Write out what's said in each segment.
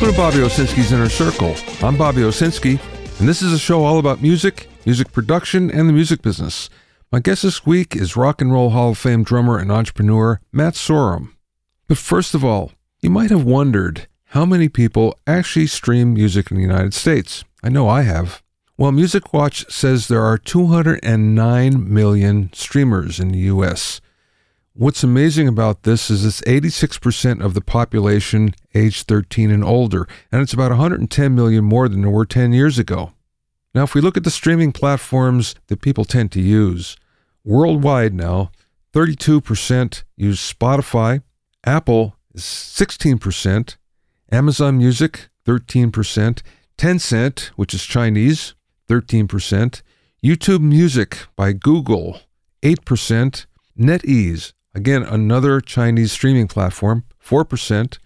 Welcome to Bobby Owsinski's Inner Circle. I'm Bobby Owsinski, and this is a show all about music, music production, and the music business. My guest this week is Rock and Roll Hall of Fame drummer and entrepreneur Matt Sorum. But first of all, you might have wondered how many people actually stream music in the United States. I know I have. Well, Music Watch says there are 209 million streamers in the US. What's amazing about this is it's 86% of the population aged 13 and older, and it's about 110 million more than there were 10 years ago. Now, if we look at the streaming platforms that people tend to use, worldwide now, 32% use Spotify, Apple is 16%, Amazon Music, 13%, Tencent, which is Chinese, 13%, YouTube Music by Google, 8%, NetEase, again, another Chinese streaming platform, 4%,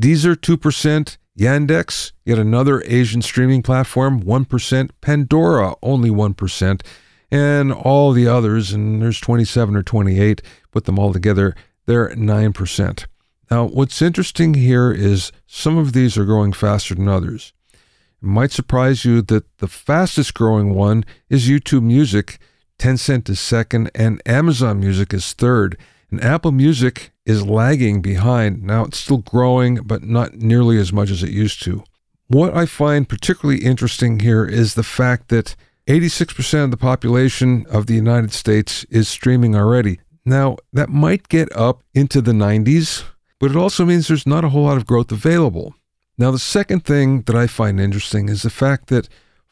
Deezer, 2%, Yandex, yet another Asian streaming platform, 1%, Pandora, only 1%, and all the others, and there's 27 or 28, put them all together, they're 9%. Now, what's interesting here is some of these are growing faster than others. It might surprise you that the fastest growing one is YouTube Music. Tencent is second, and Amazon Music is third. And Apple Music is lagging behind. Now it's still growing, but not nearly as much as it used to. What I find particularly interesting here is the fact that 86% of the population of the United States is streaming already. Now, that might get up into the 90s, but it also means there's not a whole lot of growth available. Now, the second thing that I find interesting is the fact that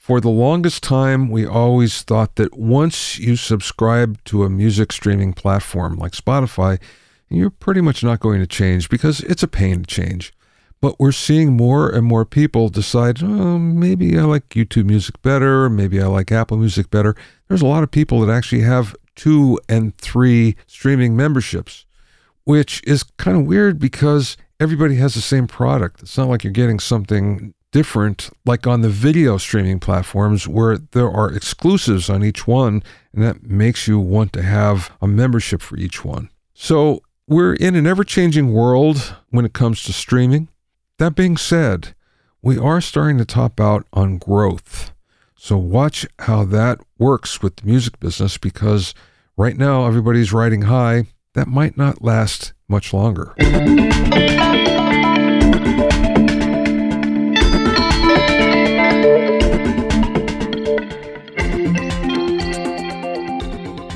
for the longest time, we always thought that once you subscribe to a music streaming platform like Spotify, you're pretty much not going to change because it's a pain to change. But we're seeing more and more people decide, oh, maybe I like YouTube Music better, maybe I like Apple Music better. There's a lot of people that actually have two and three streaming memberships, which is kind of weird because everybody has the same product. It's not like you're getting something different, like on the video streaming platforms where there are exclusives on each one, and that makes you want to have a membership for each one. So we're in an ever changing world when it comes to streaming. That being said, we are starting to top out on growth. So watch how that works with the music business because right now everybody's riding high. That might not last much longer.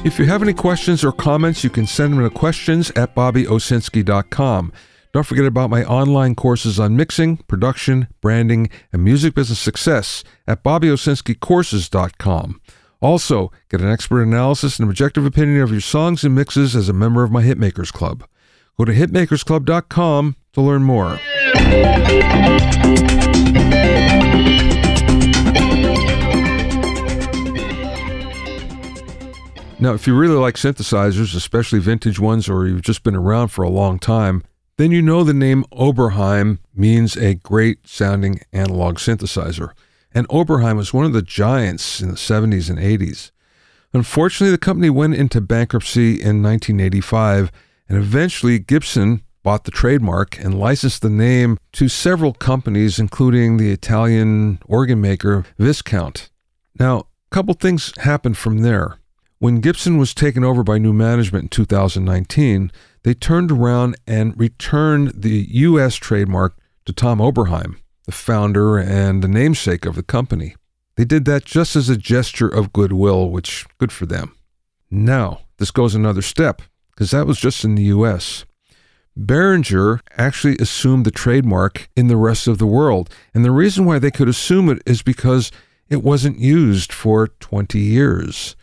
If you have any questions or comments, you can send them to questions at bobbyowsinski.com. Don't forget about my online courses on mixing, production, branding, and music business success at bobbyowsinskicourses.com. Also, get an expert analysis and objective opinion of your songs and mixes as a member of my Hitmakers Club. Go to hitmakersclub.com to learn more. Now, if you really like synthesizers, especially vintage ones, or you've just been around for a long time, then you know the name Oberheim means a great sounding analog synthesizer. And Oberheim was one of the giants in the 70s and 80s. Unfortunately, the company went into bankruptcy in 1985, and eventually Gibson bought the trademark and licensed the name to several companies, including the Italian organ maker Viscount. Now, a couple things happened from there. When Gibson was taken over by new management in 2019, they turned around and returned the U.S. trademark to Tom Oberheim, the founder and the namesake of the company. They did that just as a gesture of goodwill, which good for them. Now, this goes another step, because that was just in the U.S. Behringer actually assumed the trademark in the rest of the world. And the reason why they could assume it is because it wasn't used for 20 years.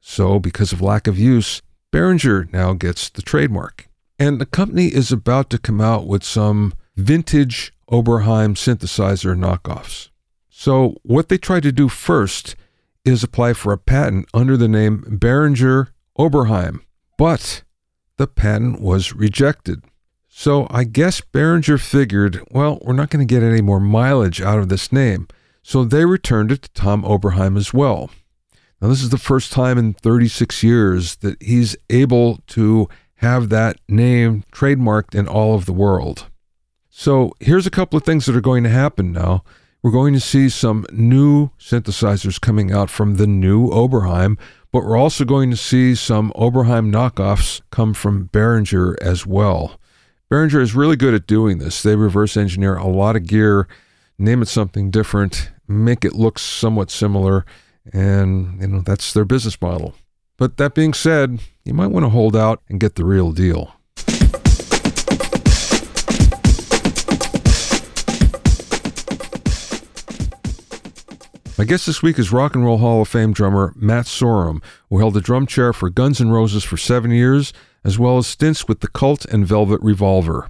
So, because of lack of use, Behringer now gets the trademark. And the company is about to come out with some vintage Oberheim synthesizer knockoffs. So, what they tried to do first is apply for a patent under the name Behringer Oberheim, but the patent was rejected. So, I guess Behringer figured, well, we're not going to get any more mileage out of this name. So, they returned it to Tom Oberheim as well. Now, this is the first time in 36 years that he's able to have that name trademarked in all of the world. So here's a couple of things that are going to happen now. We're going to see some new synthesizers coming out from the new Oberheim, but we're also going to see some Oberheim knockoffs come from Behringer as well. Behringer is really good at doing this. They reverse engineer a lot of gear, name it something different, make it look somewhat similar, and you know that's their business model. But that being said, you might want to hold out and get the real deal. My guest this week is Rock and Roll Hall of Fame drummer Matt Sorum, who held the drum chair for Guns N' Roses for seven years, as well as stints with the Cult and Velvet Revolver.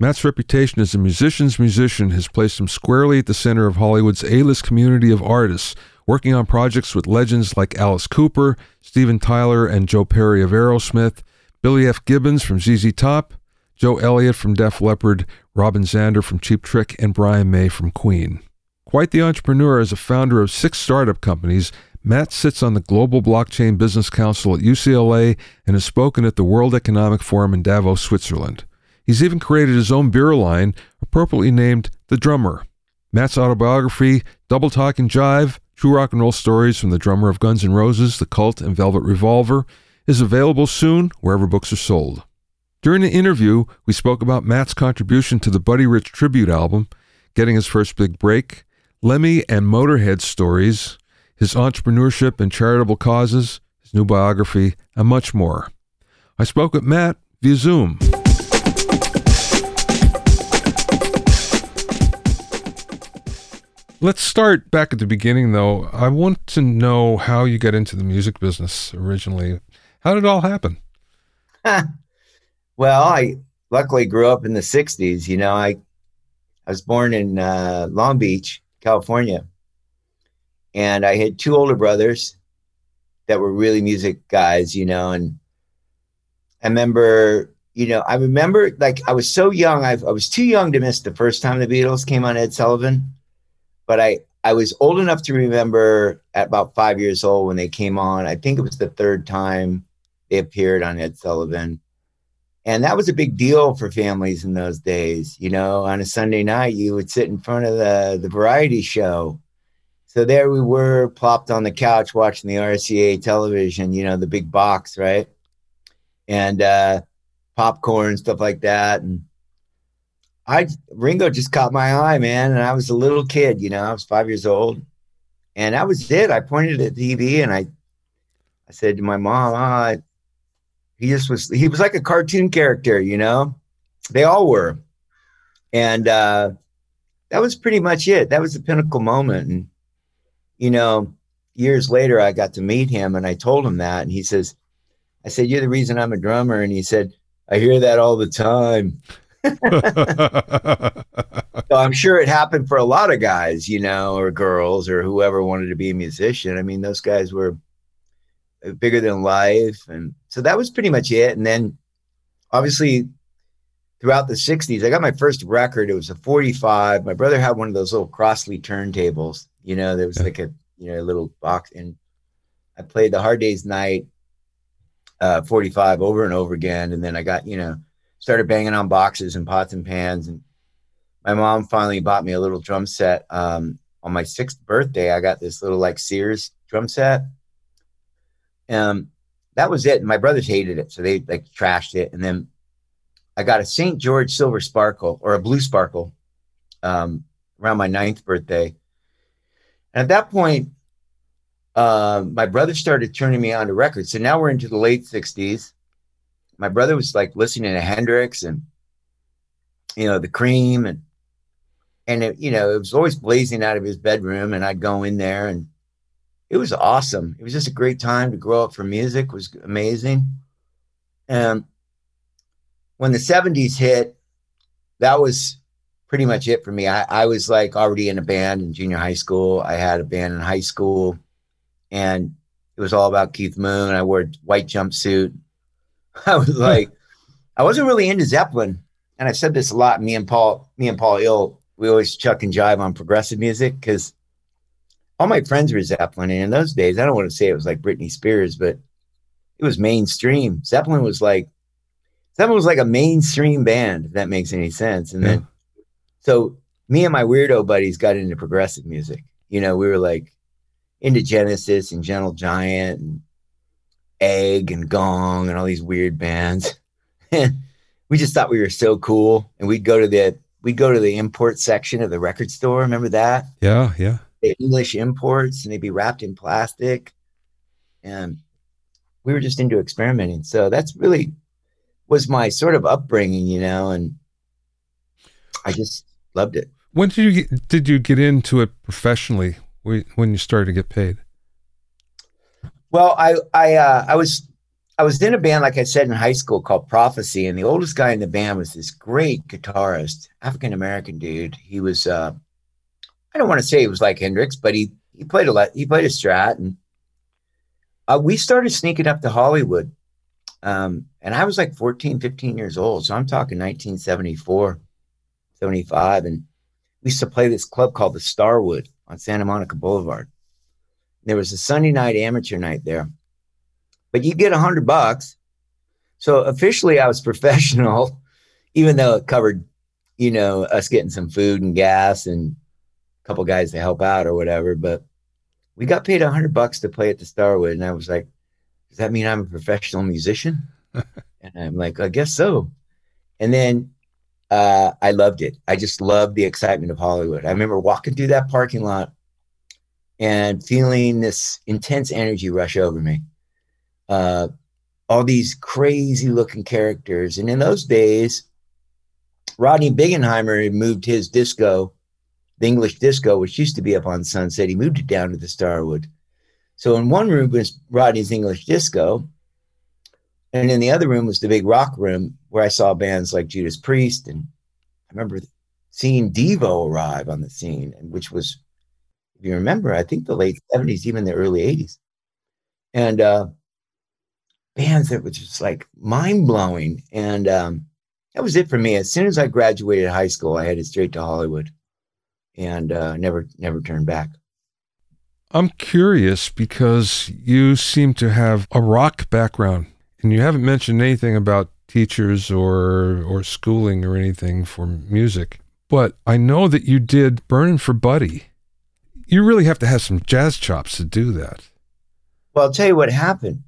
Matt's reputation as a musician's musician has placed him squarely at the center of Hollywood's A-list community of artists, working on projects with legends like Alice Cooper, Steven Tyler, and Joe Perry of Aerosmith, Billy F. Gibbons from ZZ Top, Joe Elliott from Def Leppard, Robin Zander from Cheap Trick, and Brian May from Queen. Quite the entrepreneur as a founder of six startup companies, Matt sits on the Global Blockchain Business Council at UCLA and has spoken at the World Economic Forum in Davos, Switzerland. He's even created his own beer line, appropriately named The Drummer. Matt's autobiography, Double Talkin' Jive True Rock and Roll Stories from the Drummer of Guns N' Roses, The Cult, and Velvet Revolver, is available soon wherever books are sold. During the interview, we spoke about Matt's contribution to the Buddy Rich tribute album, getting his first big break, Lemmy and Motorhead stories, his entrepreneurship and charitable causes, his new biography, and much more. I spoke with Matt via Zoom. Let's start back at the beginning, though. I want to know how you got into the music business originally. How did it all happen? well, I luckily grew up in the 60s. You know, I, I was born in uh, Long Beach, California. And I had two older brothers that were really music guys, you know. And I remember, you know, I remember like I was so young. I, I was too young to miss the first time the Beatles came on Ed Sullivan, but I I was old enough to remember at about five years old when they came on. I think it was the third time they appeared on Ed Sullivan. And that was a big deal for families in those days. You know, on a Sunday night, you would sit in front of the, the variety show. So there we were, plopped on the couch watching the RCA television, you know, the big box, right? And uh, popcorn, stuff like that. And I, Ringo just caught my eye, man. And I was a little kid, you know, I was five years old. And that was it. I pointed at the TV and I, I said to my mom, oh, he just was he was like a cartoon character, you know. They all were. And uh that was pretty much it. That was the pinnacle moment. And you know, years later I got to meet him and I told him that and he says, I said, You're the reason I'm a drummer. And he said, I hear that all the time. So I'm sure it happened for a lot of guys, you know, or girls or whoever wanted to be a musician. I mean, those guys were bigger than life. And so that was pretty much it. And then obviously throughout the 60s, I got my first record. It was a 45. My brother had one of those little Crossley turntables, you know, there was like a, you know, a little box. And I played the Hard Day's Night uh, 45 over and over again. And then I got, you know, started banging on boxes and pots and pans. And my mom finally bought me a little drum set. Um, on my sixth birthday, I got this little like Sears drum set um, that was it. My brothers hated it, so they like trashed it. And then I got a St. George Silver Sparkle or a Blue Sparkle um, around my ninth birthday. And at that point, uh, my brother started turning me on to records. So now we're into the late 60s. My brother was like listening to Hendrix and, you know, the cream and, and it, you know, it was always blazing out of his bedroom. And I'd go in there and it was awesome. It was just a great time to grow up for music. It was amazing. And when the 70s hit, that was pretty much it for me. I, I was like already in a band in junior high school. I had a band in high school and it was all about Keith Moon. I wore a white jumpsuit. I was like, I wasn't really into Zeppelin. And I've said this a lot. Me and Paul, me and Paul Ill, we always chuck and jive on progressive music because all my friends were Zeppelin. And in those days, I don't want to say it was like Britney Spears, but it was mainstream. Zeppelin was like, Zeppelin was like a mainstream band, if that makes any sense. And yeah. then So me and my weirdo buddies got into progressive music. You know, we were like into Genesis and Gentle Giant and Egg and Gong and all these weird bands. we just thought we were so cool. And we'd go to the we'd go to the import section of the record store. Remember that? Yeah, yeah. The English imports and they'd be wrapped in plastic. And we were just into experimenting. So that's really was my sort of upbringing, you know, and I just loved it. When did you get, did you get into it professionally? When you started to get paid? Well, I I uh, I was I was in a band, like I said, in high school called Prophecy, and the oldest guy in the band was this great guitarist, African American dude. He was uh, I don't want to say he was like Hendrix, but he he played a lot. He played a Strat, and uh, we started sneaking up to Hollywood. Um, and I was like 14, 15 years old. So I'm talking 1974, 75. And we used to play this club called the Starwood on Santa Monica Boulevard. There was a Sunday night amateur night there, but you get a hundred bucks. So officially, I was professional, even though it covered, you know, us getting some food and gas and a couple guys to help out or whatever. But we got paid a hundred bucks to play at the Starwood, and I was like, "Does that mean I'm a professional musician?" and I'm like, "I guess so." And then uh, I loved it. I just loved the excitement of Hollywood. I remember walking through that parking lot and feeling this intense energy rush over me. Uh, all these crazy looking characters. And in those days, Rodney Bingenheimer had moved his disco, the English disco, which used to be up on Sunset, he moved it down to the Starwood. So in one room was Rodney's English disco. And in the other room was the big rock room where I saw bands like Judas Priest. And I remember seeing Devo arrive on the scene, which was if you remember, I think the late 70s, even the early 80s. And uh, bands that were just like mind blowing. And um, that was it for me. As soon as I graduated high school, I headed straight to Hollywood and uh, never, never turned back. I'm curious because you seem to have a rock background and you haven't mentioned anything about teachers or or schooling or anything for music. But I know that you did Burning for Buddy you really have to have some jazz chops to do that. Well, I'll tell you what happened.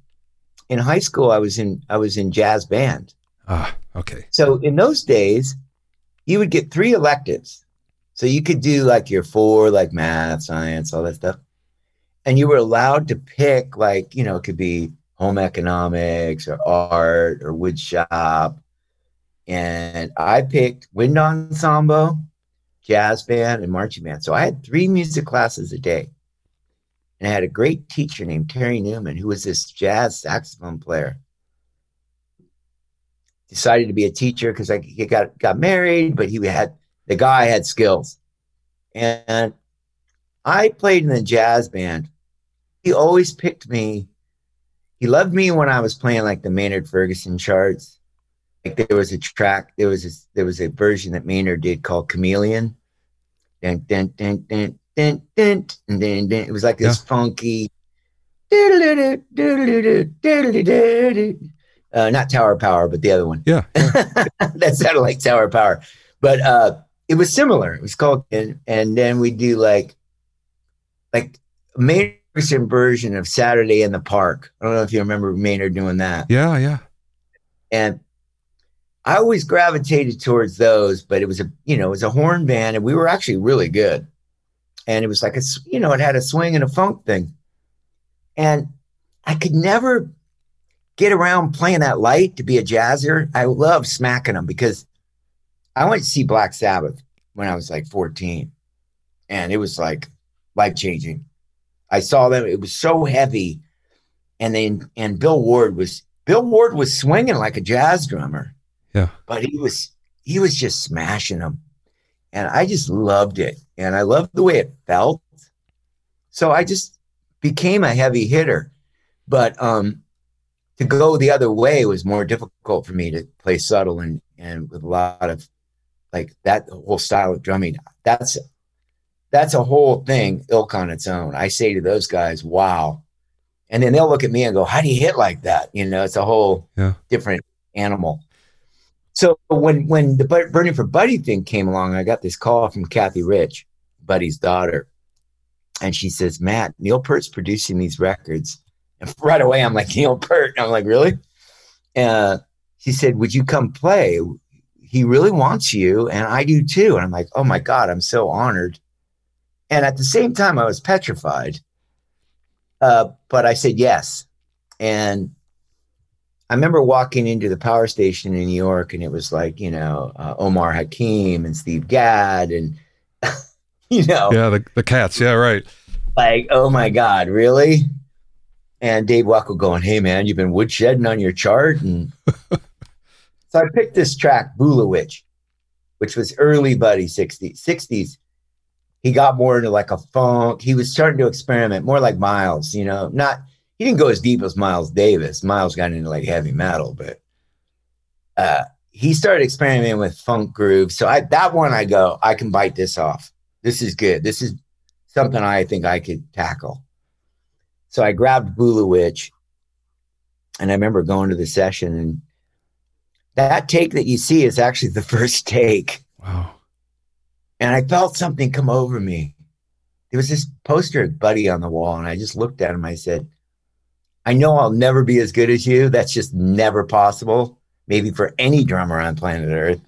In high school, I was in I was in jazz band. Ah, okay. So in those days, you would get three electives. So you could do like your four, like math, science, all that stuff. And you were allowed to pick, like, you know, it could be home economics or art or wood shop. And I picked wind ensemble jazz band, and marching band. So I had three music classes a day. And I had a great teacher named Terry Newman, who was this jazz saxophone player. Decided to be a teacher because I he got got married, but he had the guy had skills. And I played in the jazz band. He always picked me. He loved me when I was playing like the Maynard Ferguson charts like there was a track, there was a, there was a version that Maynard did called Chameleon dun, dun, dun, dun, dun, dun, and then, then it was like this yeah. funky uh, not Tower Power, but the other one. Yeah, yeah. that sounded like Tower Power, but uh, it was similar. It was called, and, and then we do like, like Maynard's version of Saturday in the Park. I don't know if you remember Maynard doing that. Yeah, yeah. And I always gravitated towards those, but it was a you know it was a horn band, and we were actually really good. And it was like a you know it had a swing and a funk thing, and I could never get around playing that light to be a jazzer. I love smacking them because I went to see Black Sabbath when I was like 14, and it was like life changing. I saw them; it was so heavy, and then and Bill Ward was Bill Ward was swinging like a jazz drummer yeah. But he was he was just smashing them. And I just loved it. And I loved the way it felt. So I just became a heavy hitter. But um to go the other way was more difficult for me to play subtle and and with a lot of like that whole style of drumming. That's that's a whole thing ilk on its own. I say to those guys, wow. And then they'll look at me and go, How do you hit like that? You know, it's a whole yeah. different animal. So when when the Burning for Buddy thing came along, I got this call from Kathy Rich, Buddy's daughter, and she says, "Matt, Neil Peart's producing these records." And right away, I'm like Neil Peart. I'm like, really? Uh, she said, "Would you come play? He really wants you, and I do too." And I'm like, "Oh my god, I'm so honored." And at the same time, I was petrified. Uh, but I said yes, and I remember walking into the power station in New York, and it was like you know uh, Omar Hakim and Steve Gadd, and you know, yeah, the the cats, yeah, right. Like, oh my God, really? And Dave Weckl going, "Hey man, you've been woodshedding on your chart," and so I picked this track, Beulah Witch, which was early Buddy '60s. '60s, he got more into like a funk. He was starting to experiment more like Miles, you know, not he didn't go as deep as Miles Davis. Miles got into like heavy metal, but uh, he started experimenting with funk grooves. So I that one I go, I can bite this off. This is good. This is something I think I could tackle. So I grabbed Beulah Witch, and I remember going to the session, and that take that you see is actually the first take. Wow. And I felt something come over me. There was this poster of buddy on the wall, and I just looked at him. I said, I know I'll never be as good as you. That's just never possible, maybe for any drummer on planet Earth.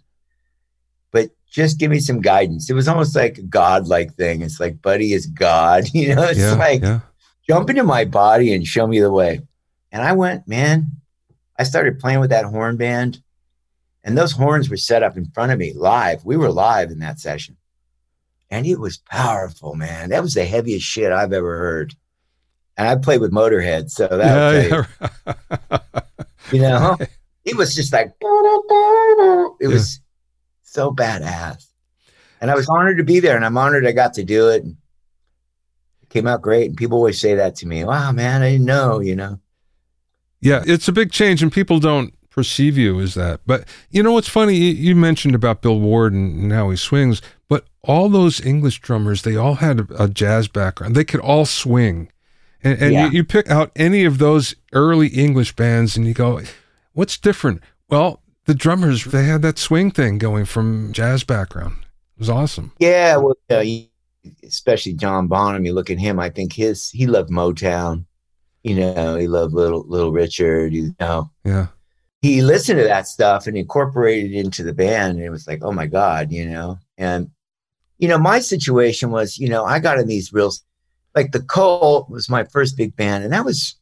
But just give me some guidance. It was almost like a God-like thing. It's like, buddy is God. You know, it's yeah, like yeah. jump into my body and show me the way. And I went, man, I started playing with that horn band. And those horns were set up in front of me live. We were live in that session. And it was powerful, man. That was the heaviest shit I've ever heard and I played with Motorhead, so that yeah, yeah. you, you know, it was just like it was so badass, and I was honored to be there, and I'm honored I got to do it. It came out great, and people always say that to me. Wow, man, I didn't know, you know. Yeah, it's a big change, and people don't perceive you as that. But you know what's funny? You mentioned about Bill Ward and how he swings, but all those English drummers, they all had a jazz background. They could all swing. And, and yeah. you, you pick out any of those early English bands and you go, what's different? Well, the drummers, they had that swing thing going from jazz background. It was awesome. Yeah. Well, uh, especially John Bonham, you look at him, I think his, he loved Motown. You know, he loved Little, Little Richard, you know. Yeah. He listened to that stuff and incorporated it into the band. And it was like, oh my God, you know. And, you know, my situation was, you know, I got in these real like the Cult was my first big band, and that was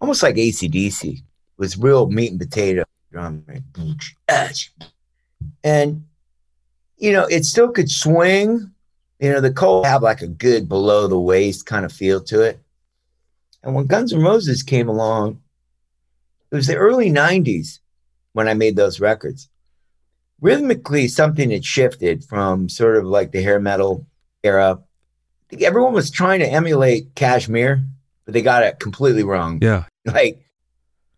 almost like ACDC. It was real meat and potato drumming. And you know, it still could swing. You know, the Cult have like a good below the waist kind of feel to it. And when Guns N' Roses came along, it was the early 90s when I made those records. Rhythmically, something had shifted from sort of like the hair metal era everyone was trying to emulate Kashmir, but they got it completely wrong. Yeah. Like,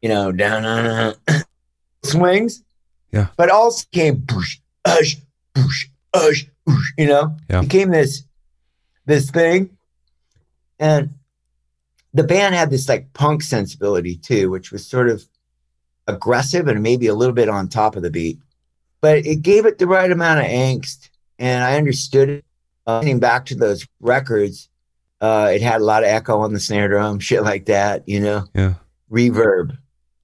you know, down on uh, swings. Yeah. But also came push, ush, push, ush, push, you know? Yeah. Became this this thing. And the band had this like punk sensibility too, which was sort of aggressive and maybe a little bit on top of the beat. But it gave it the right amount of angst. And I understood it uh, getting back to those records, uh, it had a lot of echo on the snare drum, shit like that, you know? Yeah. Reverb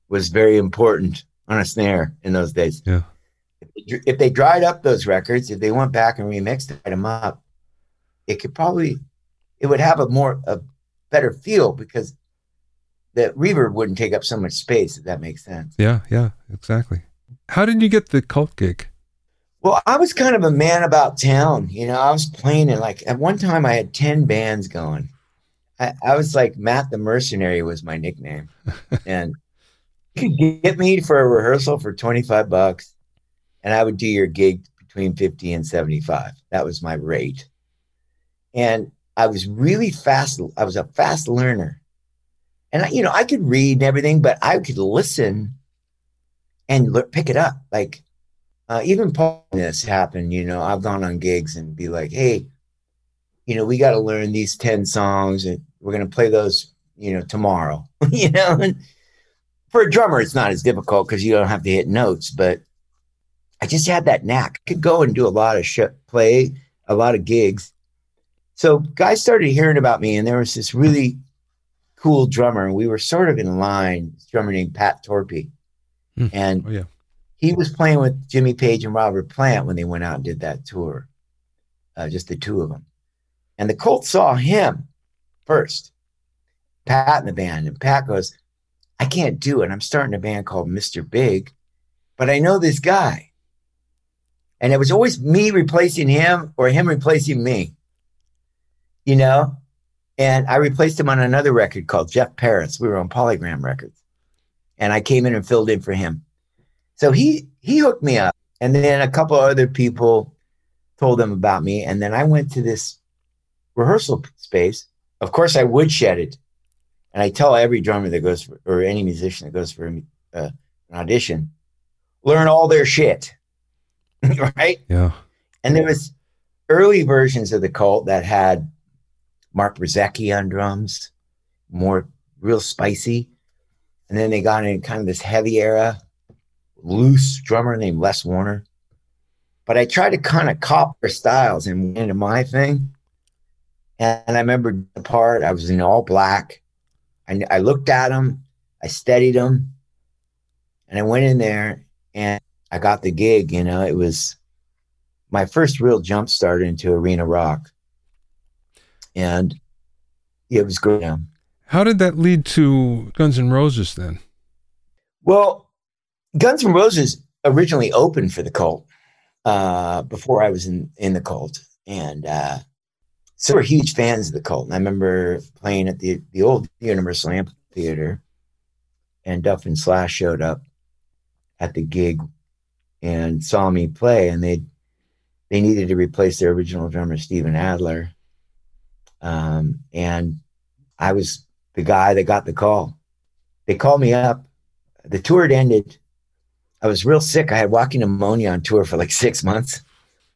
was very important on a snare in those days. Yeah. If they dried up those records, if they went back and remixed them up, it could probably, it would have a more, a better feel because the reverb wouldn't take up so much space, if that makes sense. Yeah. Yeah. Exactly. How did you get the cult gig? Well, I was kind of a man about town. You know, I was playing in like at one time I had 10 bands going. I, I was like Matt the Mercenary was my nickname. and you could get me for a rehearsal for 25 bucks and I would do your gig between 50 and 75. That was my rate. And I was really fast. I was a fast learner. And, I, you know, I could read and everything, but I could listen and pick it up. Like, uh, even this happened, you know, I've gone on gigs and be like, hey, you know, we got to learn these 10 songs and we're going to play those, you know, tomorrow, you know, and for a drummer, it's not as difficult because you don't have to hit notes, but I just had that knack. I could go and do a lot of sh- play, a lot of gigs. So guys started hearing about me, and there was this really cool drummer, and we were sort of in line. drummer named Pat Torpy. Hmm. and Oh, yeah. He was playing with Jimmy Page and Robert Plant when they went out and did that tour, uh, just the two of them. And the Cult saw him first, Pat in the band, and Pat goes, "I can't do it. I'm starting a band called Mr. Big, but I know this guy." And it was always me replacing him or him replacing me, you know. And I replaced him on another record called Jeff Paris. We were on Polygram Records, and I came in and filled in for him. So he he hooked me up, and then a couple other people told them about me, and then I went to this rehearsal space. Of course, I woodshed it, and I tell every drummer that goes for, or any musician that goes for uh, an audition, learn all their shit, right? Yeah. And there was early versions of the cult that had Mark Brzezicki on drums, more real spicy. And then they got in kind of this heavy era, loose drummer named Les Warner. But I tried to kind of cop their styles and went into my thing. And I remember the part, I was in all black. I, I looked at him, I steadied him, and I went in there and I got the gig. You know, it was my first real jump start into arena rock. And it was great. How did that lead to Guns N' Roses then? Well, Guns N' Roses originally opened for the cult uh, before I was in, in the cult. And uh, so we're huge fans of the cult. And I remember playing at the, the old Universal Amphitheater, and Duff and Slash showed up at the gig and saw me play, and they they needed to replace their original drummer, Steven Adler. Um, and I was the guy that got the call. They called me up. The tour had ended. I was real sick. I had walking pneumonia on tour for like six months.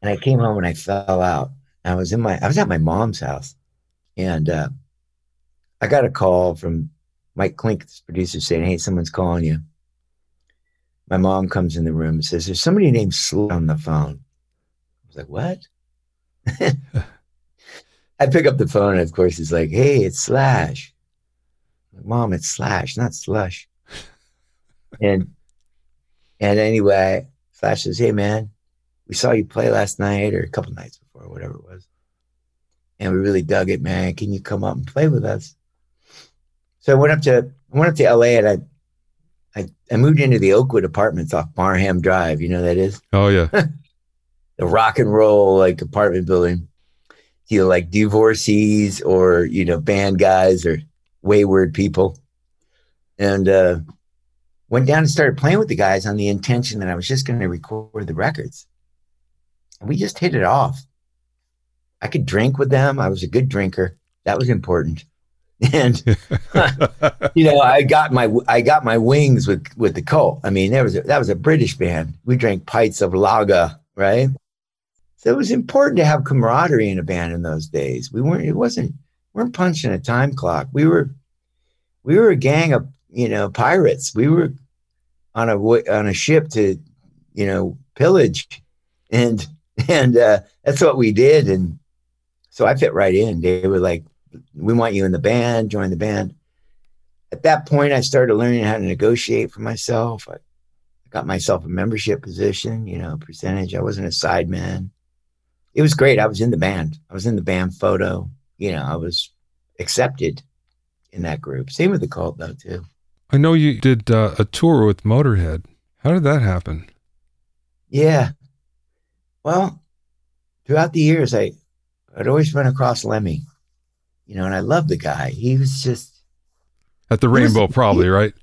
And I came home and I fell out. I was in my I was at my mom's house. And uh, I got a call from Mike Clink, this producer, saying, Hey, someone's calling you. My mom comes in the room and says, There's somebody named Slut on the phone. I was like, What? I pick up the phone, and of course, he's like, Hey, it's Slash. Mom, it's Slash, not Slush. and and anyway, Slash says, Hey man, we saw you play last night or a couple nights before, whatever it was. And we really dug it, man. Can you come up and play with us? So I went up to I went up to LA and I I, I moved into the Oakwood apartments off Barham Drive. You know that is? Oh yeah. The rock and roll like apartment building. You know, like divorcees or you know, band guys or wayward people. And uh went down and started playing with the guys on the intention that I was just going to record the records. And we just hit it off. I could drink with them. I was a good drinker. That was important. And you know, I got my I got my wings with with the cult. I mean, there was a, that was a British band. We drank pints of lager, right? So it was important to have camaraderie in a band in those days. We weren't. It wasn't. We weren't punching a time clock. We were. We were a gang of you know pirates. We were on a on a ship to you know pillage, and and uh, that's what we did. And so I fit right in. They were like, "We want you in the band. Join the band." at that point, I started learning how to negotiate for myself. I got myself a membership position, you know, percentage. I wasn't a sideman. It was great. I was in the band. I was in the band photo. You know, I was accepted in that group. Same with the cult, though, too. I know you did uh, a tour with Motorhead. How did that happen? Yeah. Well, throughout the years, I I'd always run across Lemmy, you know, and I loved the guy. He was just At the He was- Rainbow, probably, right?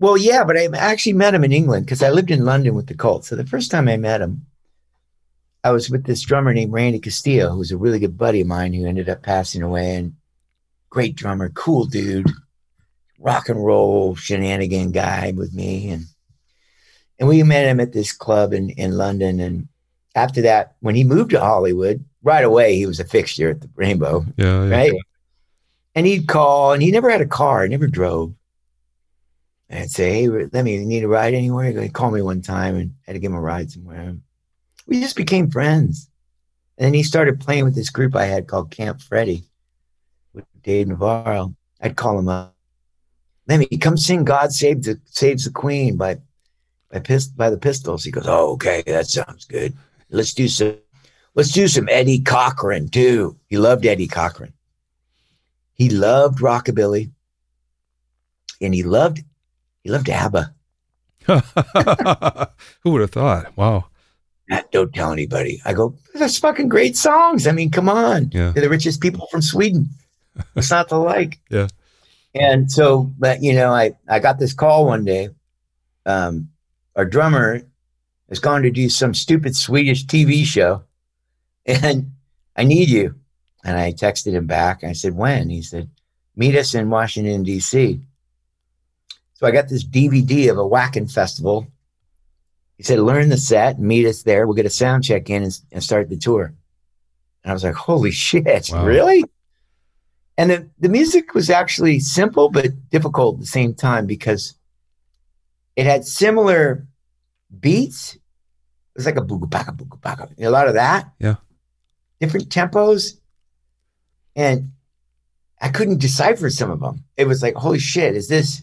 Well, yeah, but I actually met him in England because I lived in London with the cult. So the first time I met him, I was with this drummer named Randy Castillo, who was a really good buddy of mine who ended up passing away. And great drummer, cool dude, rock and roll shenanigan guy with me. And and we met him at this club in, in London. And after that, when he moved to Hollywood, right away he was a fixture at the Rainbow Yeah. yeah. right? And he'd call, and he never had a car, he never drove. And I'd say, hey, let me, need a ride anywhere? He'd call me one time and had to give him a ride somewhere. We just became friends. And then he started playing with this group I had called Camp Freddy with Dave Navarro. I'd call him up. Let me come sing God Save the Saves the Queen by by pist- by the Pistols. He goes, Oh, okay, that sounds good. Let's do some let's do some Eddie Cochran too. He loved Eddie Cochran. He loved rockabilly. And he loved he loved ABBA. Who would have thought? Wow. Don't tell anybody. I go, that's fucking great songs. I mean, come on. Yeah. They're the richest people from Sweden. It's not to like. Yeah. And so, but you know, I I got this call one day. Um, our drummer has gone to do some stupid Swedish TV show, and I need you. And I texted him back. I said, when? He said, meet us in Washington D.C. So I got this DVD of a Wacken festival. He said, learn the set, meet us there. We'll get a sound check in and, and start the tour. And I was like, holy shit, Wow. really? And the, the music was actually simple but difficult at the same time because it had similar beats. It was like a booga baka booga baka, a lot of that. Yeah. Different tempos. And I couldn't decipher some of them. It was like, holy shit, is this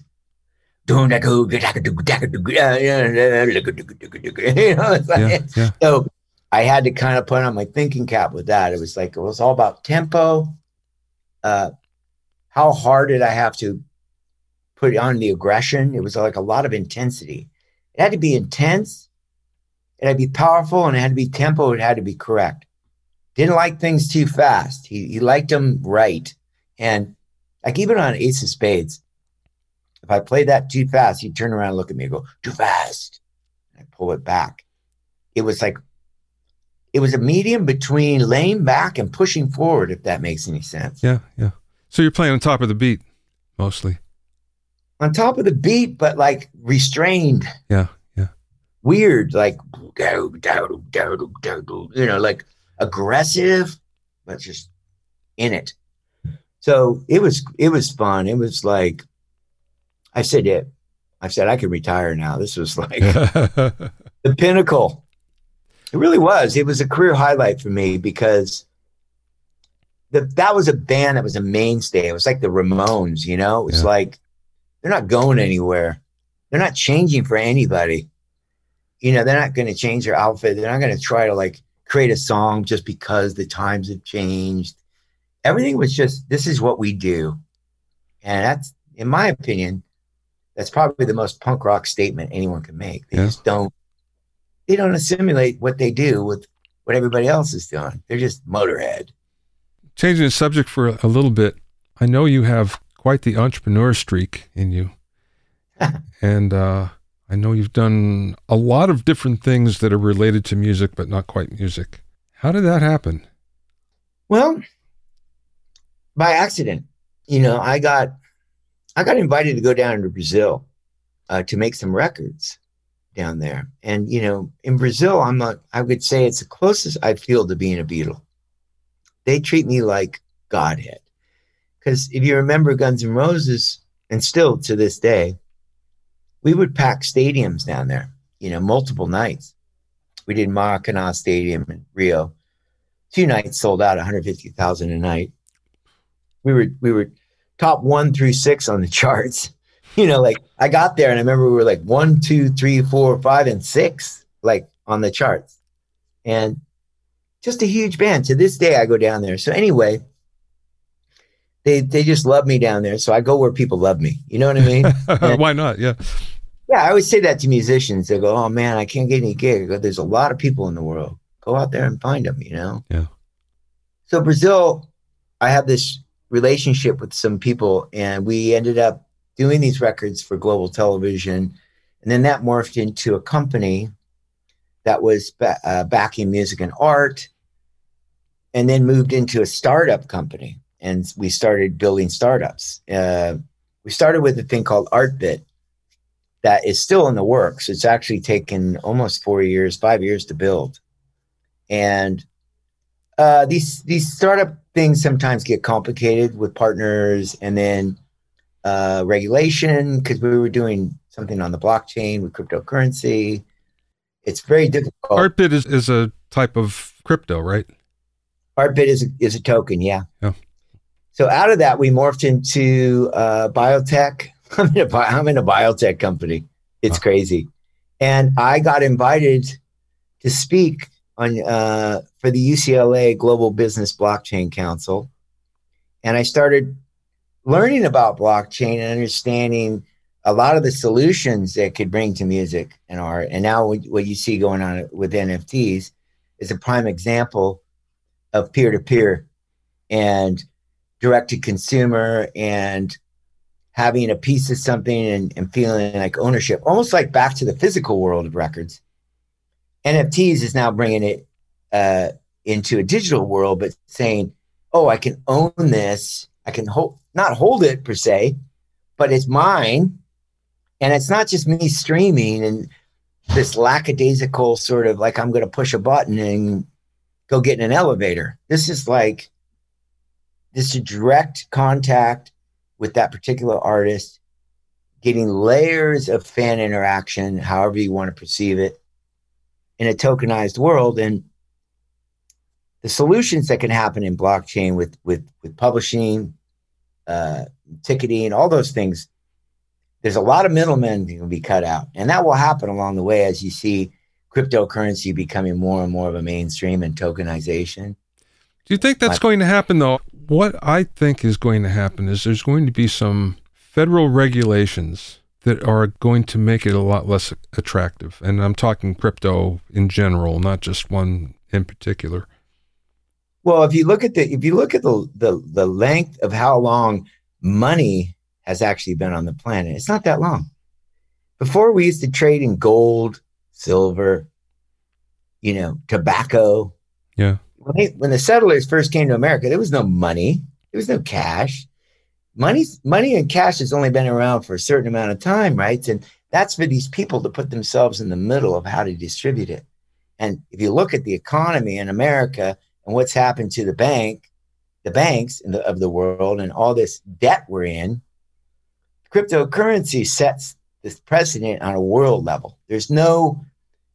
you know, it's like- Yeah. Yeah. so I had to kind of put on my thinking cap with that. It was like it was all about tempo. Uh, how hard did I have to put on the aggression? It was like a lot of intensity. It had to be intense. It had to be powerful, and it had to be tempo. It had to be correct. Didn't like things too fast. He he liked them right, and like even on Ace of Spades, if I played that too fast, he'd turn around and look at me and go, too fast. And I pull it back. It was like, it was a medium between laying back and pushing forward, if that makes any sense. Yeah. Yeah. So you're playing on top of the beat mostly. On top of the beat, but like restrained, Yeah. Yeah. weird, like, you know, like aggressive, but just in it. So it was, it was fun. It was like, I said it. I said I could retire now. This was like the pinnacle. It really was. It was a career highlight for me because the, that was a band that was a mainstay. It was like the Ramones, you know? It was Yeah. like they're not going anywhere. They're not changing for anybody. You know, they're not going to change their outfit. They're not going to try to like create a song just because the times have changed. Everything was just this is what we do. And that's in my opinion, that's probably the most punk rock statement anyone can make. They Yeah. just don't they don't assimilate what they do with what everybody else is doing. They're just motorhead. Changing the subject for a little bit, I know you have quite the entrepreneur streak in you. and uh, I know you've done a lot of different things that are related to music, but not quite music. How did that happen? Well, by accident, you know, I got I got invited to go down to Brazil uh, to make some records down there, and you know, in Brazil, I'm a I would say it's the closest I feel to being a Beatle. They treat me like Godhead, because if you remember Guns N' Roses, and still to this day, we would pack stadiums down there. You know, multiple nights. We did Maracanã Stadium in Rio two nights sold out 150,000 a night. We were we were top one through six on the charts. You know, like I got there and I remember we were like one, two, three, four, five, and six, like on the charts. And just a huge band. To this day, I go down there. So anyway, they they just love me down there. So I go where people love me. You know what I mean? Why not? Yeah. Yeah, I always say that to musicians. They go, "Oh man, I can't get any gig." I go, "There's a lot of people in the world. Go out there and find them." You know. Yeah. So Brazil, I have this relationship with some people, and we ended up doing these records for global television, and then that morphed into a company that was ba- uh, backing music and art, and then moved into a startup company, and we started building startups. Uh, we started with a thing called ArtBit that is still in the works. It's actually taken almost four years, five years to build, and uh, these these startup things sometimes get complicated with partners, and then uh, regulation because we were doing something on the blockchain with cryptocurrency. It's very difficult. Artbit is, is a type of crypto, right? Artbit is a, is a token, yeah. Yeah. So out of that, we morphed into uh, biotech. I'm in, a, I'm in a biotech company. It's crazy. And I got invited to speak on uh, for the UCLA Global Business Blockchain Council. And I started learning about blockchain and understanding a lot of the solutions that could bring to music and art. And now what you see going on with NFTs is a prime example of peer to peer and direct to consumer and having a piece of something and, and feeling like ownership, almost like back to the physical world of records. NFTs is now bringing it uh, into a digital world, but saying, oh, I can own this. I can hold, not hold it per se, but it's mine. And it's not just me streaming and this lackadaisical sort of like I'm going to push a button and go get in an elevator. This is like this is direct contact with that particular artist, getting layers of fan interaction, however you want to perceive it, in a tokenized world. And the solutions that can happen in blockchain with with with publishing, uh, ticketing, all those things there's a lot of middlemen that can be cut out. And that will happen along the way as you see cryptocurrency becoming more and more of a mainstream and tokenization. Do you think that's going to happen though? What I think is going to happen is there's going to be some federal regulations that are going to make it a lot less attractive. And I'm talking crypto in general, not just one in particular. Well, if you look at the if you look at the the, the length of how long money has actually been on the planet. It's not that long. Before we used to trade in gold, silver, you know, tobacco. Yeah. When, they, when the settlers first came to America, there was no money. There was no cash. Money, money and cash has only been around for a certain amount of time, right? And that's for these people to put themselves in the middle of how to distribute it. And if you look at the economy in America and what's happened to the bank, the banks the, of the world, and all this debt we're in, cryptocurrency sets this precedent on a world level. There's no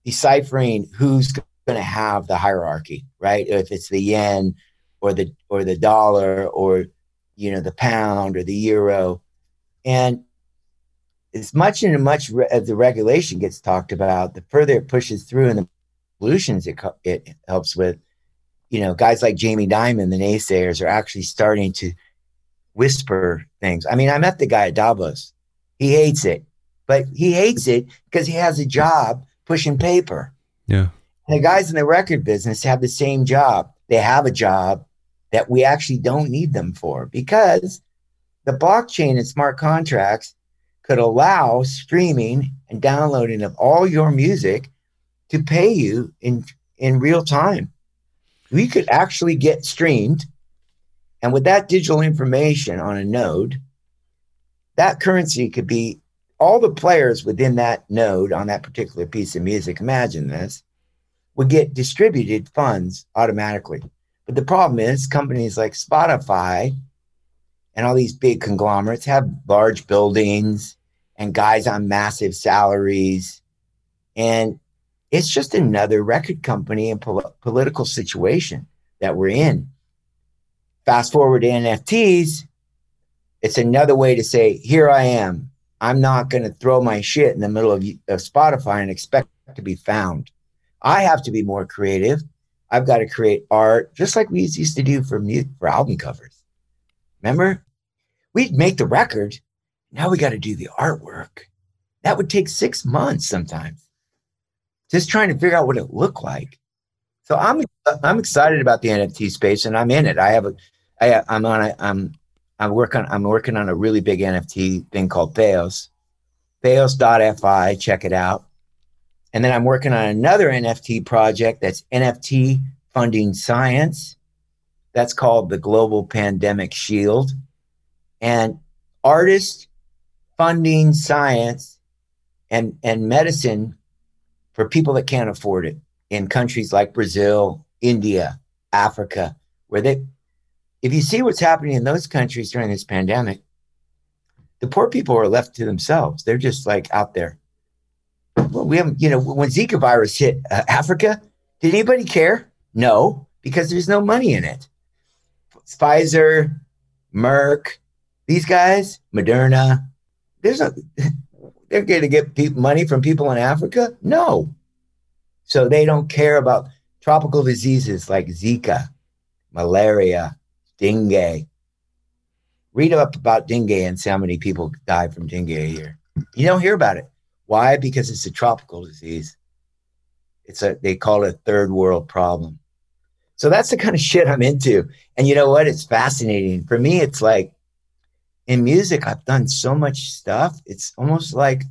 deciphering who's going to have the hierarchy, right? If it's the yen or the or the dollar or you know the pound or the euro, and as much and as much as the regulation gets talked about, the further it pushes through and the solutions it it helps with, you know, guys like Jamie Dimon, the naysayers, are actually starting to whisper things. I mean, I met the guy at Davos. He hates it, but he hates it because he has a job pushing paper. Yeah. And the guys in the record business have the same job. They have a job that we actually don't need them for because the blockchain and smart contracts could allow streaming and downloading of all your music to pay you in in real time. We could actually get streamed and with that digital information on a node, that currency could be all the players within that node on that particular piece of music. Imagine this would get distributed funds automatically. But the problem is, companies like Spotify and all these big conglomerates have large buildings and guys on massive salaries. And it's just another record company and pol- political situation that we're in. Fast forward to NFTs, it's another way to say, here I am. I'm not going to throw my shit in the middle of, of Spotify and expect to be found. I have to be more creative. I've got to create art, just like we used to do for music, for album covers. Remember, we'd make the record. Now we got to do the artwork. That would take six months sometimes, just trying to figure out what it looked like. So I'm I'm excited about the NFT space, and I'm in it. I have a I, I'm on a, I'm I'm working I'm working on a really big NFT thing called Theos. Theos.fi, check it out. And then I'm working on another NFT project that's NFT funding science. That's called the Global Pandemic Shield. And artists funding science and, and medicine for people that can't afford it in countries like Brazil, India, Africa, where they if you see what's happening in those countries during this pandemic, the poor people are left to themselves. They're just like out there. Well, we haven't, you know, when Zika virus hit uh, Africa, did anybody care? No, because there's no money in it. Pfizer, Merck, these guys, Moderna, there's a, they're going to get pe- money from people in Africa? No. So they don't care about tropical diseases like Zika, malaria, dengue. Read up about dengue and see how many people die from dengue a year. You don't hear about it. Why? Because it's a tropical disease. It's a they call it a third world problem. So that's the kind of shit I'm into. And you know what? It's fascinating. For me, it's like in music, I've done so much stuff. It's almost like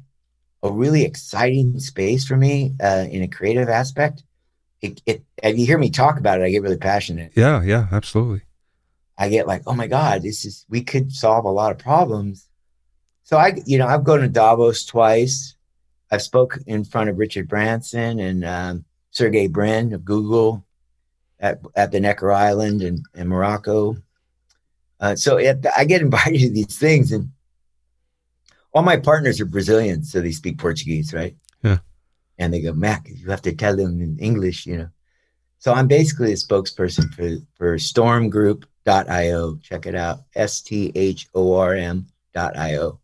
a really exciting space for me uh, in a creative aspect. It, it, if you hear me talk about it, I get really passionate. Yeah, yeah, absolutely. I get like, oh my God, this is, we could solve a lot of problems. So I, you know, I've gone to Davos twice. I've spoke in front of Richard Branson and um, Sergey Brin of Google at, at the Necker Island in, in Morocco. Uh, so it, I get invited to these things, and all my partners are Brazilian, so they speak Portuguese, right? Yeah. And they go, Mac, you have to tell them in English, you know. So I'm basically a spokesperson for for stormgroup.io. Check it out. S T H O R M.io.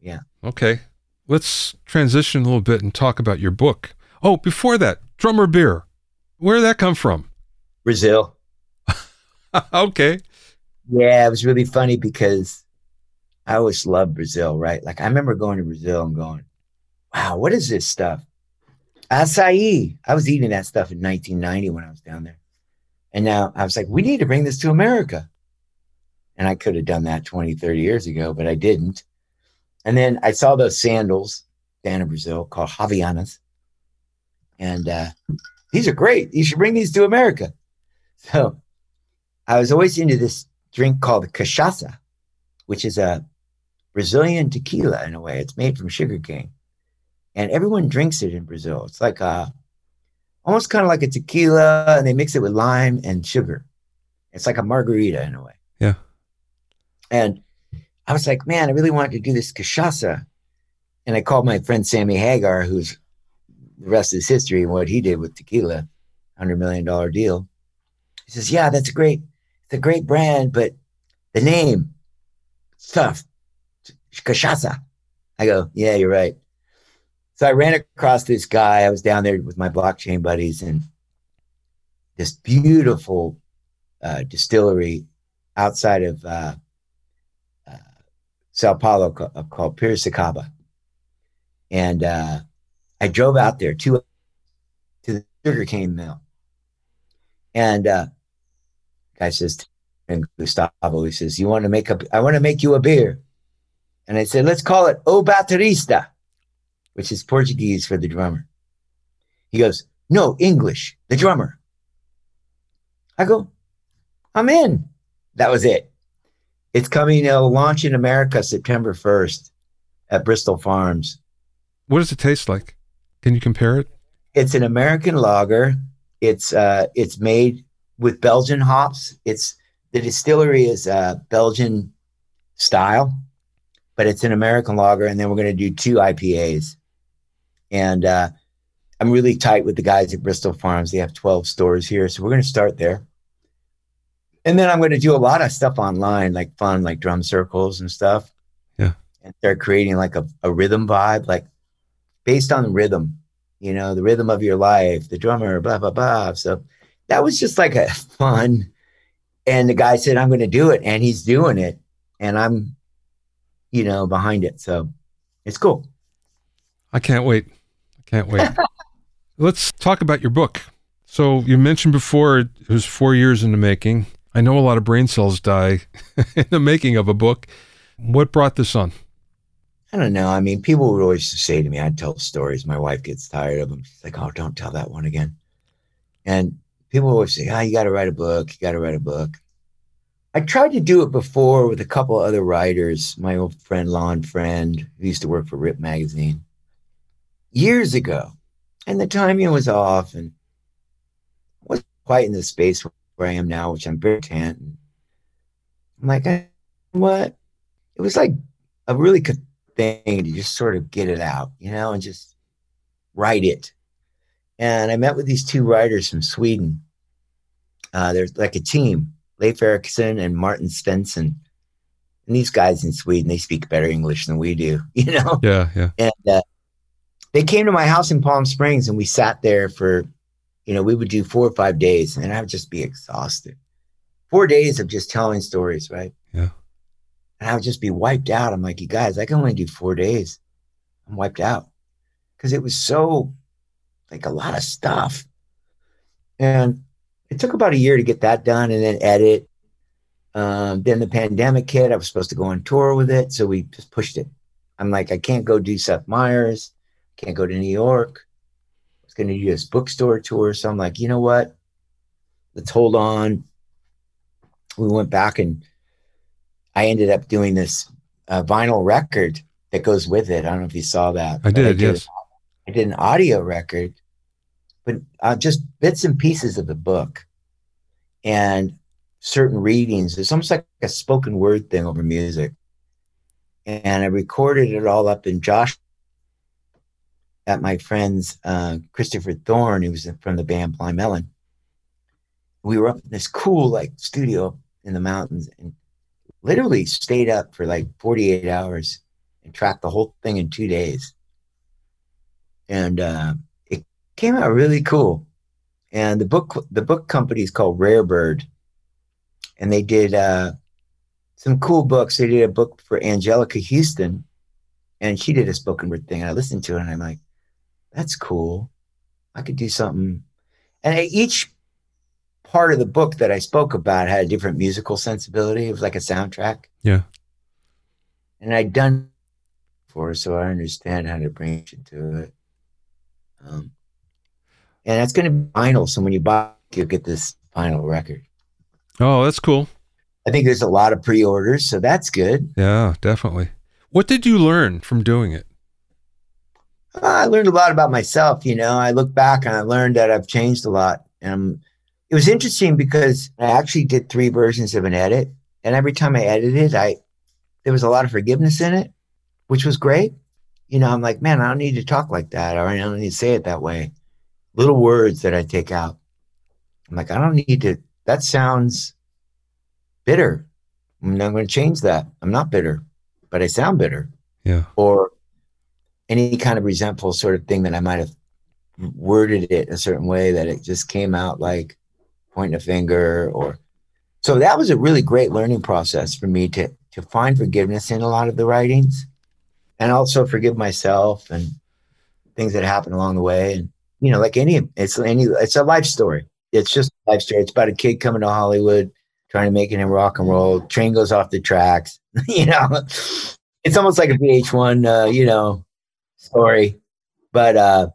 Yeah. Okay. Let's transition a little bit and talk about your book. Oh, before that, drummer beer. Where did that come from? Brazil. okay. Yeah, it was really funny because I always loved Brazil, right? Like I remember going to Brazil and going, wow, what is this stuff? Acai. I was eating that stuff in 1990 when I was down there. And now I was like, we need to bring this to America. And I could have done that 20, 30 years ago, but I didn't. And then I saw those sandals down in Brazil called Havaianas. And uh, these are great. You should bring these to America. So I was always into this drink called cachaça, which is a Brazilian tequila in a way. It's made from sugarcane. And everyone drinks it in Brazil. It's like a almost kind of like a tequila, and they mix it with lime and sugar. It's like a margarita in a way. Yeah. And I was like, man, I really wanted to do this cachaça. And I called my friend Sammy Hagar, who's the rest is history and what he did with tequila, $100 million deal. He says, yeah, that's great, it's a great brand, but the name, stuff, Cachaça. I go, yeah, you're right. So I ran across this guy. I was down there with my blockchain buddies and this beautiful uh, distillery outside of uh, uh, Sao Paulo called, uh, called Piracicaba. And uh, I drove out there to, to the sugarcane mill. And uh, guy says, and Gustavo, he says, "You want to make a? I want to make you a beer." And I said, "Let's call it O Baterista," which is Portuguese for the drummer. He goes, "No, English, the drummer." I go, "I'm in." That was it. It's coming. It'll launch in America September first at Bristol Farms. What does it taste like? Can you compare it? It's an American lager. It's uh, it's made with Belgian hops. It's the distillery is uh, Belgian style, but it's an American lager. And then we're going to do two IPAs. And uh, I'm really tight with the guys at Bristol Farms. They have 12 stores here. So we're going to start there. And then I'm going to do a lot of stuff online, like fun, like drum circles and stuff. Yeah. And start creating like a, a rhythm vibe, like based on rhythm, you know, the rhythm of your life, the drummer, blah, blah, blah. So that was just like a fun and the guy said, I'm going to do it. And he's doing it. And I'm, you know, behind it. So it's cool. I can't wait. I can't wait. Let's talk about your book. So you mentioned before it was four years in the making. I know a lot of brain cells die in the making of a book. What brought this on? I don't know. I mean, people would always say to me, I'd tell stories. My wife gets tired of them. She's like, oh, don't tell that one again. And people always say, "Ah, oh, you got to write a book. You got to write a book." I tried to do it before with a couple other writers. My old friend Lonn Friend, who used to work for Rip Magazine, years ago, and the timing was off, and wasn't quite in the space where I am now, which I'm very content. I'm like, what? It was like a really good thing to just sort of get it out, you know, and just write it. And I met with these two writers from Sweden. Uh, there's like a team, Leif Eriksson and Martin Svensson. And these guys in Sweden, they speak better English than we do, you know? Yeah, yeah. And uh, they came to my house in Palm Springs and we sat there for, you know, we would do four or five days and I would just be exhausted. Four days of just telling stories, right? Yeah. And I would just be wiped out. I'm like, you guys, I can only do four days. I'm wiped out because it was so like a lot of stuff. And it took about a year to get that done and then edit. Um, then the pandemic hit. I was supposed to go on tour with it. So we just pushed it. I'm like, I can't go do Seth Meyers, can't go to New York. I was going to do this bookstore tour. So I'm like, you know what? Let's hold on. We went back and I ended up doing this uh, vinyl record that goes with it. I don't know if you saw that. I did, I did yes. I did an audio record, but uh, just bits and pieces of the book and certain readings. It's almost like a spoken word thing over music. And I recorded it all up in Josh at my friend's uh, Christopher Thorn, who was from the band Blind Melon. We were up in this cool like studio in the mountains and literally stayed up for like 48 hours and tracked the whole thing in two days and uh, it came out really cool. And the book the book company is called Rare Bird, and they did uh, some cool books. They did a book for Anjelica Huston, and she did a spoken word thing. And I listened to it, and I'm like, that's cool. I could do something. And each part of the book that I spoke about had a different musical sensibility. It was like a soundtrack. Yeah. And I'd done for so I understand how to bring it to it. Um, and that's going to be vinyl. So when you buy, you'll get this vinyl record. Oh, that's cool. I think there's a lot of pre-orders, so that's good. Yeah, definitely. What did you learn from doing it? Uh, I learned a lot about myself. You know, I look back and I learned that I've changed a lot. And it was interesting because I actually did three versions of an edit, and every time I edited, I there was a lot of forgiveness in it, which was great you know, I'm like, man, I don't need to talk like that, or I don't need to say it that way. Little words that I take out. I'm like, I don't need to. That sounds bitter. I'm not going to change that. I'm not bitter, but I sound bitter. Yeah. Or any kind of resentful sort of thing that I might have worded it a certain way that it just came out like pointing a finger or so that was a really great learning process for me to to find forgiveness in a lot of the writings and also forgive myself and things that happened along the way. And you know, like any, it's any, it's a life story. It's just a life story. It's about a kid coming to Hollywood, trying to make it in rock and roll. Train goes off the tracks. you know, it's almost like a VH1, uh, you know, story. But uh,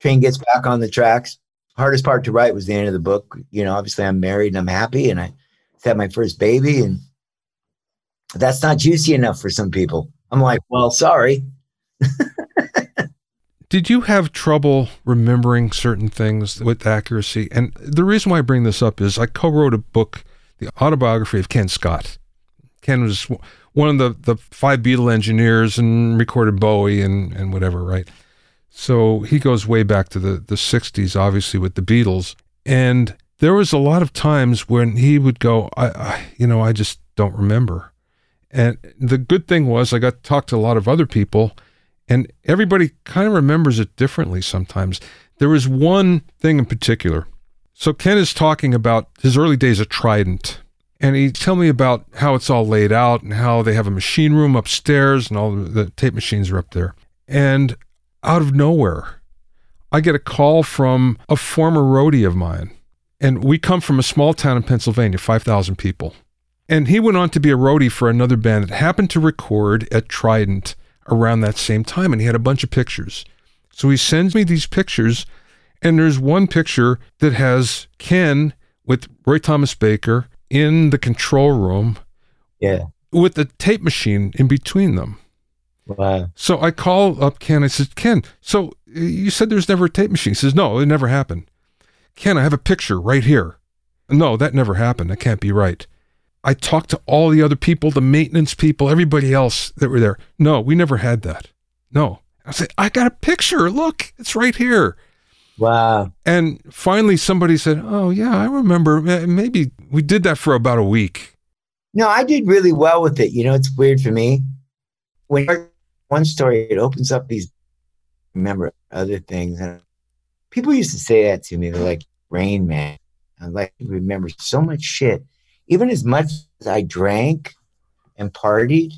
train gets back on the tracks. Hardest part to write was the end of the book. You know, obviously I'm married and I'm happy, and I had my first baby, and that's not juicy enough for some people. I'm like, well, sorry. Did you have trouble remembering certain things with accuracy? And the reason why I bring this up is I co wrote a book, The Autobiography of Ken Scott. Ken was one of the, the five Beatle engineers and recorded Bowie and, and whatever, right? So he goes way back to the, the 60s, obviously, with the Beatles. And there was a lot of times when he would go, I, I you know, I just don't remember. And the good thing was I got to talk to a lot of other people, and everybody kind of remembers it differently sometimes. There was one thing in particular. So Ken is talking about his early days at Trident, and he tell me about how it's all laid out and how they have a machine room upstairs and all the tape machines are up there. And out of nowhere, I get a call from a former roadie of mine. And we come from a small town in Pennsylvania, 5,000 people. And he went on to be a roadie for another band that happened to record at Trident around that same time. And he had a bunch of pictures. So he sends me these pictures. And there's one picture that has Ken with Roy Thomas Baker in the control room. Yeah. With the tape machine in between them. Wow. So I call up Ken. I said, Ken, so uh, you said there's never a tape machine. He says, No, it never happened. Ken, I have a picture right here. No, that never happened. That can't be right. I talked to all the other people, the maintenance people, everybody else that were there. No, we never had that. No. I said, I got a picture. Look, it's right here. Wow. And finally, somebody said, Oh, yeah, I remember. Maybe we did that for about a week. No, I did really well with it. You know, it's weird for me. When one story, it opens up these, remember other things. And people used to say that to me. They're like, Rain Man. I like remember so much shit. Even as much as I drank and partied,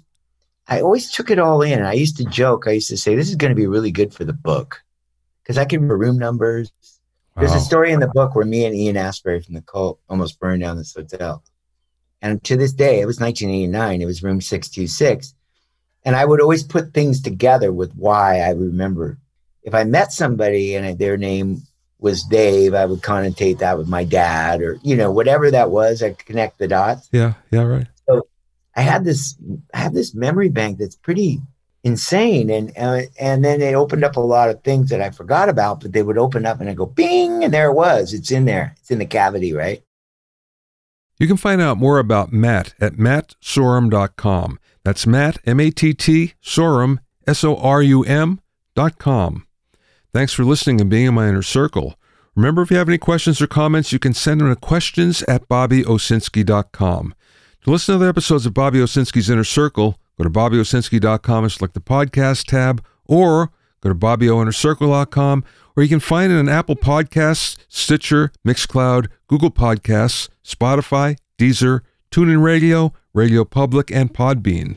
I always took it all in. I used to joke. I used to say, "This is going to be really good for the book," because I can remember room numbers. Wow. There's a story in the book where me and Ian Astbury from the Cult almost burned down this hotel, and to this day, it was 1989. It was room 626, and I would always put things together with why I remember. If I met somebody and their name was Dave, I would connotate that with my dad or, you know, whatever that was, I connect the dots. Yeah. Yeah. Right. So I had this, I had this memory bank that's pretty insane. And, uh, and then it opened up a lot of things that I forgot about, but they would open up and I go, bing, and there it was. It's in there. It's in the cavity, right? You can find out more about Matt at mattsorum.com. That's Matt, M A T T, Sorum, S O R U M dot com. Thanks for listening and being in my inner circle. Remember, if you have any questions or comments, you can send them to questions at BobbyOwsinski.com. To listen to other episodes of Bobby Owsinski's Inner Circle, go to BobbyOwsinski.com and select the podcast tab, or go to BobbyOinnerCircle.com, or you can find it on Apple Podcasts, Stitcher, Mixcloud, Google Podcasts, Spotify, Deezer, TuneIn Radio, Radio Public, and Podbean